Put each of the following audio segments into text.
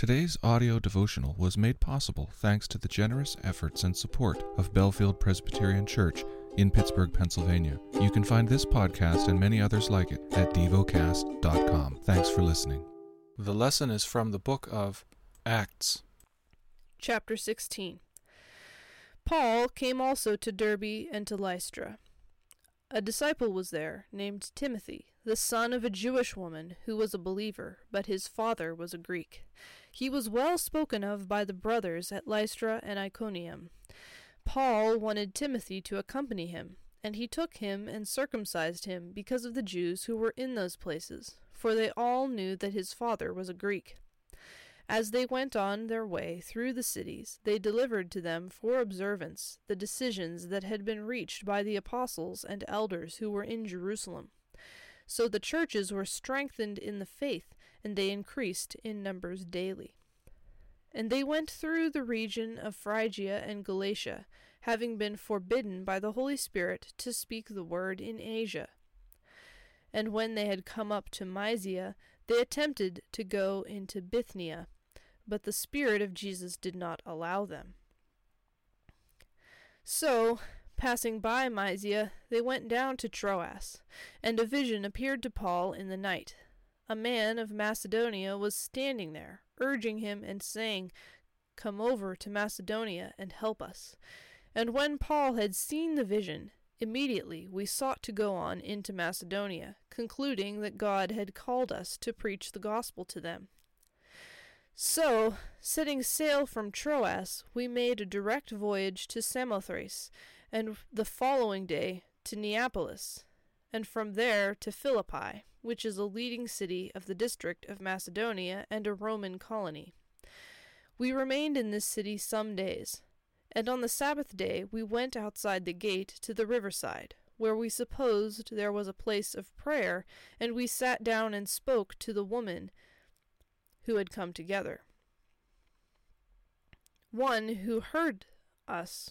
Today's audio devotional was made possible thanks to the generous efforts and support of Bellefield Presbyterian Church in Pittsburgh, Pennsylvania. You can find this podcast and many others like it at devocast.com. Thanks for listening. The lesson is from the book of Acts. Chapter 16 Paul came also to Derbe and to Lystra. A disciple was there, named Timothy, the son of a Jewish woman who was a believer, but his father was a Greek. He was well spoken of by the brothers at Lystra and Iconium. Paul wanted Timothy to accompany him, and he took him and circumcised him because of the Jews who were in those places, for they all knew that his father was a Greek. As they went on their way through the cities, they delivered to them for observance the decisions that had been reached by the apostles and elders who were in Jerusalem. So the churches were strengthened in the faith, and they increased in numbers daily. And they went through the region of Phrygia and Galatia, having been forbidden by the Holy Spirit to speak the word in Asia. And when they had come up to Mysia, they attempted to go into Bithynia but the Spirit of Jesus did not allow them. So, passing by Mysia, they went down to Troas, and a vision appeared to Paul in the night. A man of Macedonia was standing there, urging him and saying, Come over to Macedonia and help us. And when Paul had seen the vision, immediately we sought to go on into Macedonia, concluding that God had called us to preach the gospel to them. So, setting sail from Troas, we made a direct voyage to Samothrace, and the following day to Neapolis, and from there to Philippi, which is a leading city of the district of Macedonia and a Roman colony. We remained in this city some days, and on the Sabbath day we went outside the gate to the riverside, where we supposed there was a place of prayer, and we sat down and spoke to the woman who had come together. One who heard us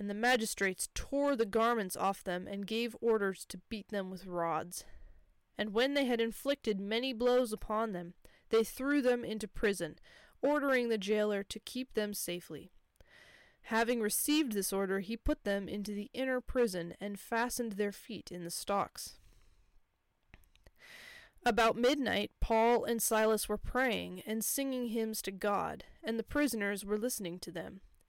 and the magistrates tore the garments off them and gave orders to beat them with rods. And when they had inflicted many blows upon them, they threw them into prison, ordering the jailer to keep them safely. Having received this order, he put them into the inner prison and fastened their feet in the stocks. About midnight, Paul and Silas were praying and singing hymns to God, and the prisoners were listening to them.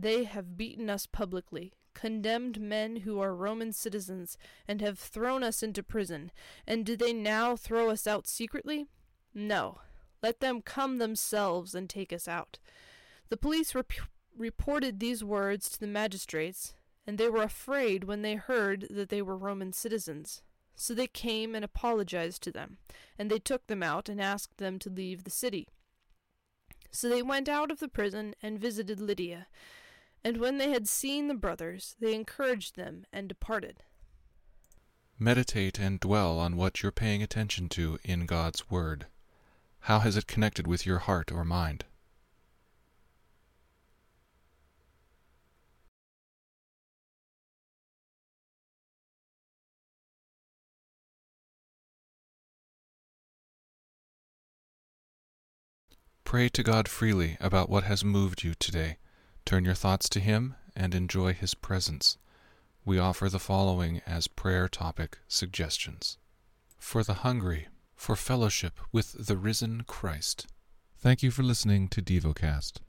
They have beaten us publicly, condemned men who are Roman citizens, and have thrown us into prison. And do they now throw us out secretly? No. Let them come themselves and take us out. The police rep- reported these words to the magistrates, and they were afraid when they heard that they were Roman citizens. So they came and apologized to them, and they took them out and asked them to leave the city. So they went out of the prison and visited Lydia. And when they had seen the brothers, they encouraged them and departed. Meditate and dwell on what you're paying attention to in God's Word. How has it connected with your heart or mind? Pray to God freely about what has moved you today. Turn your thoughts to Him and enjoy His presence. We offer the following as prayer topic suggestions For the hungry, for fellowship with the risen Christ. Thank you for listening to DevoCast.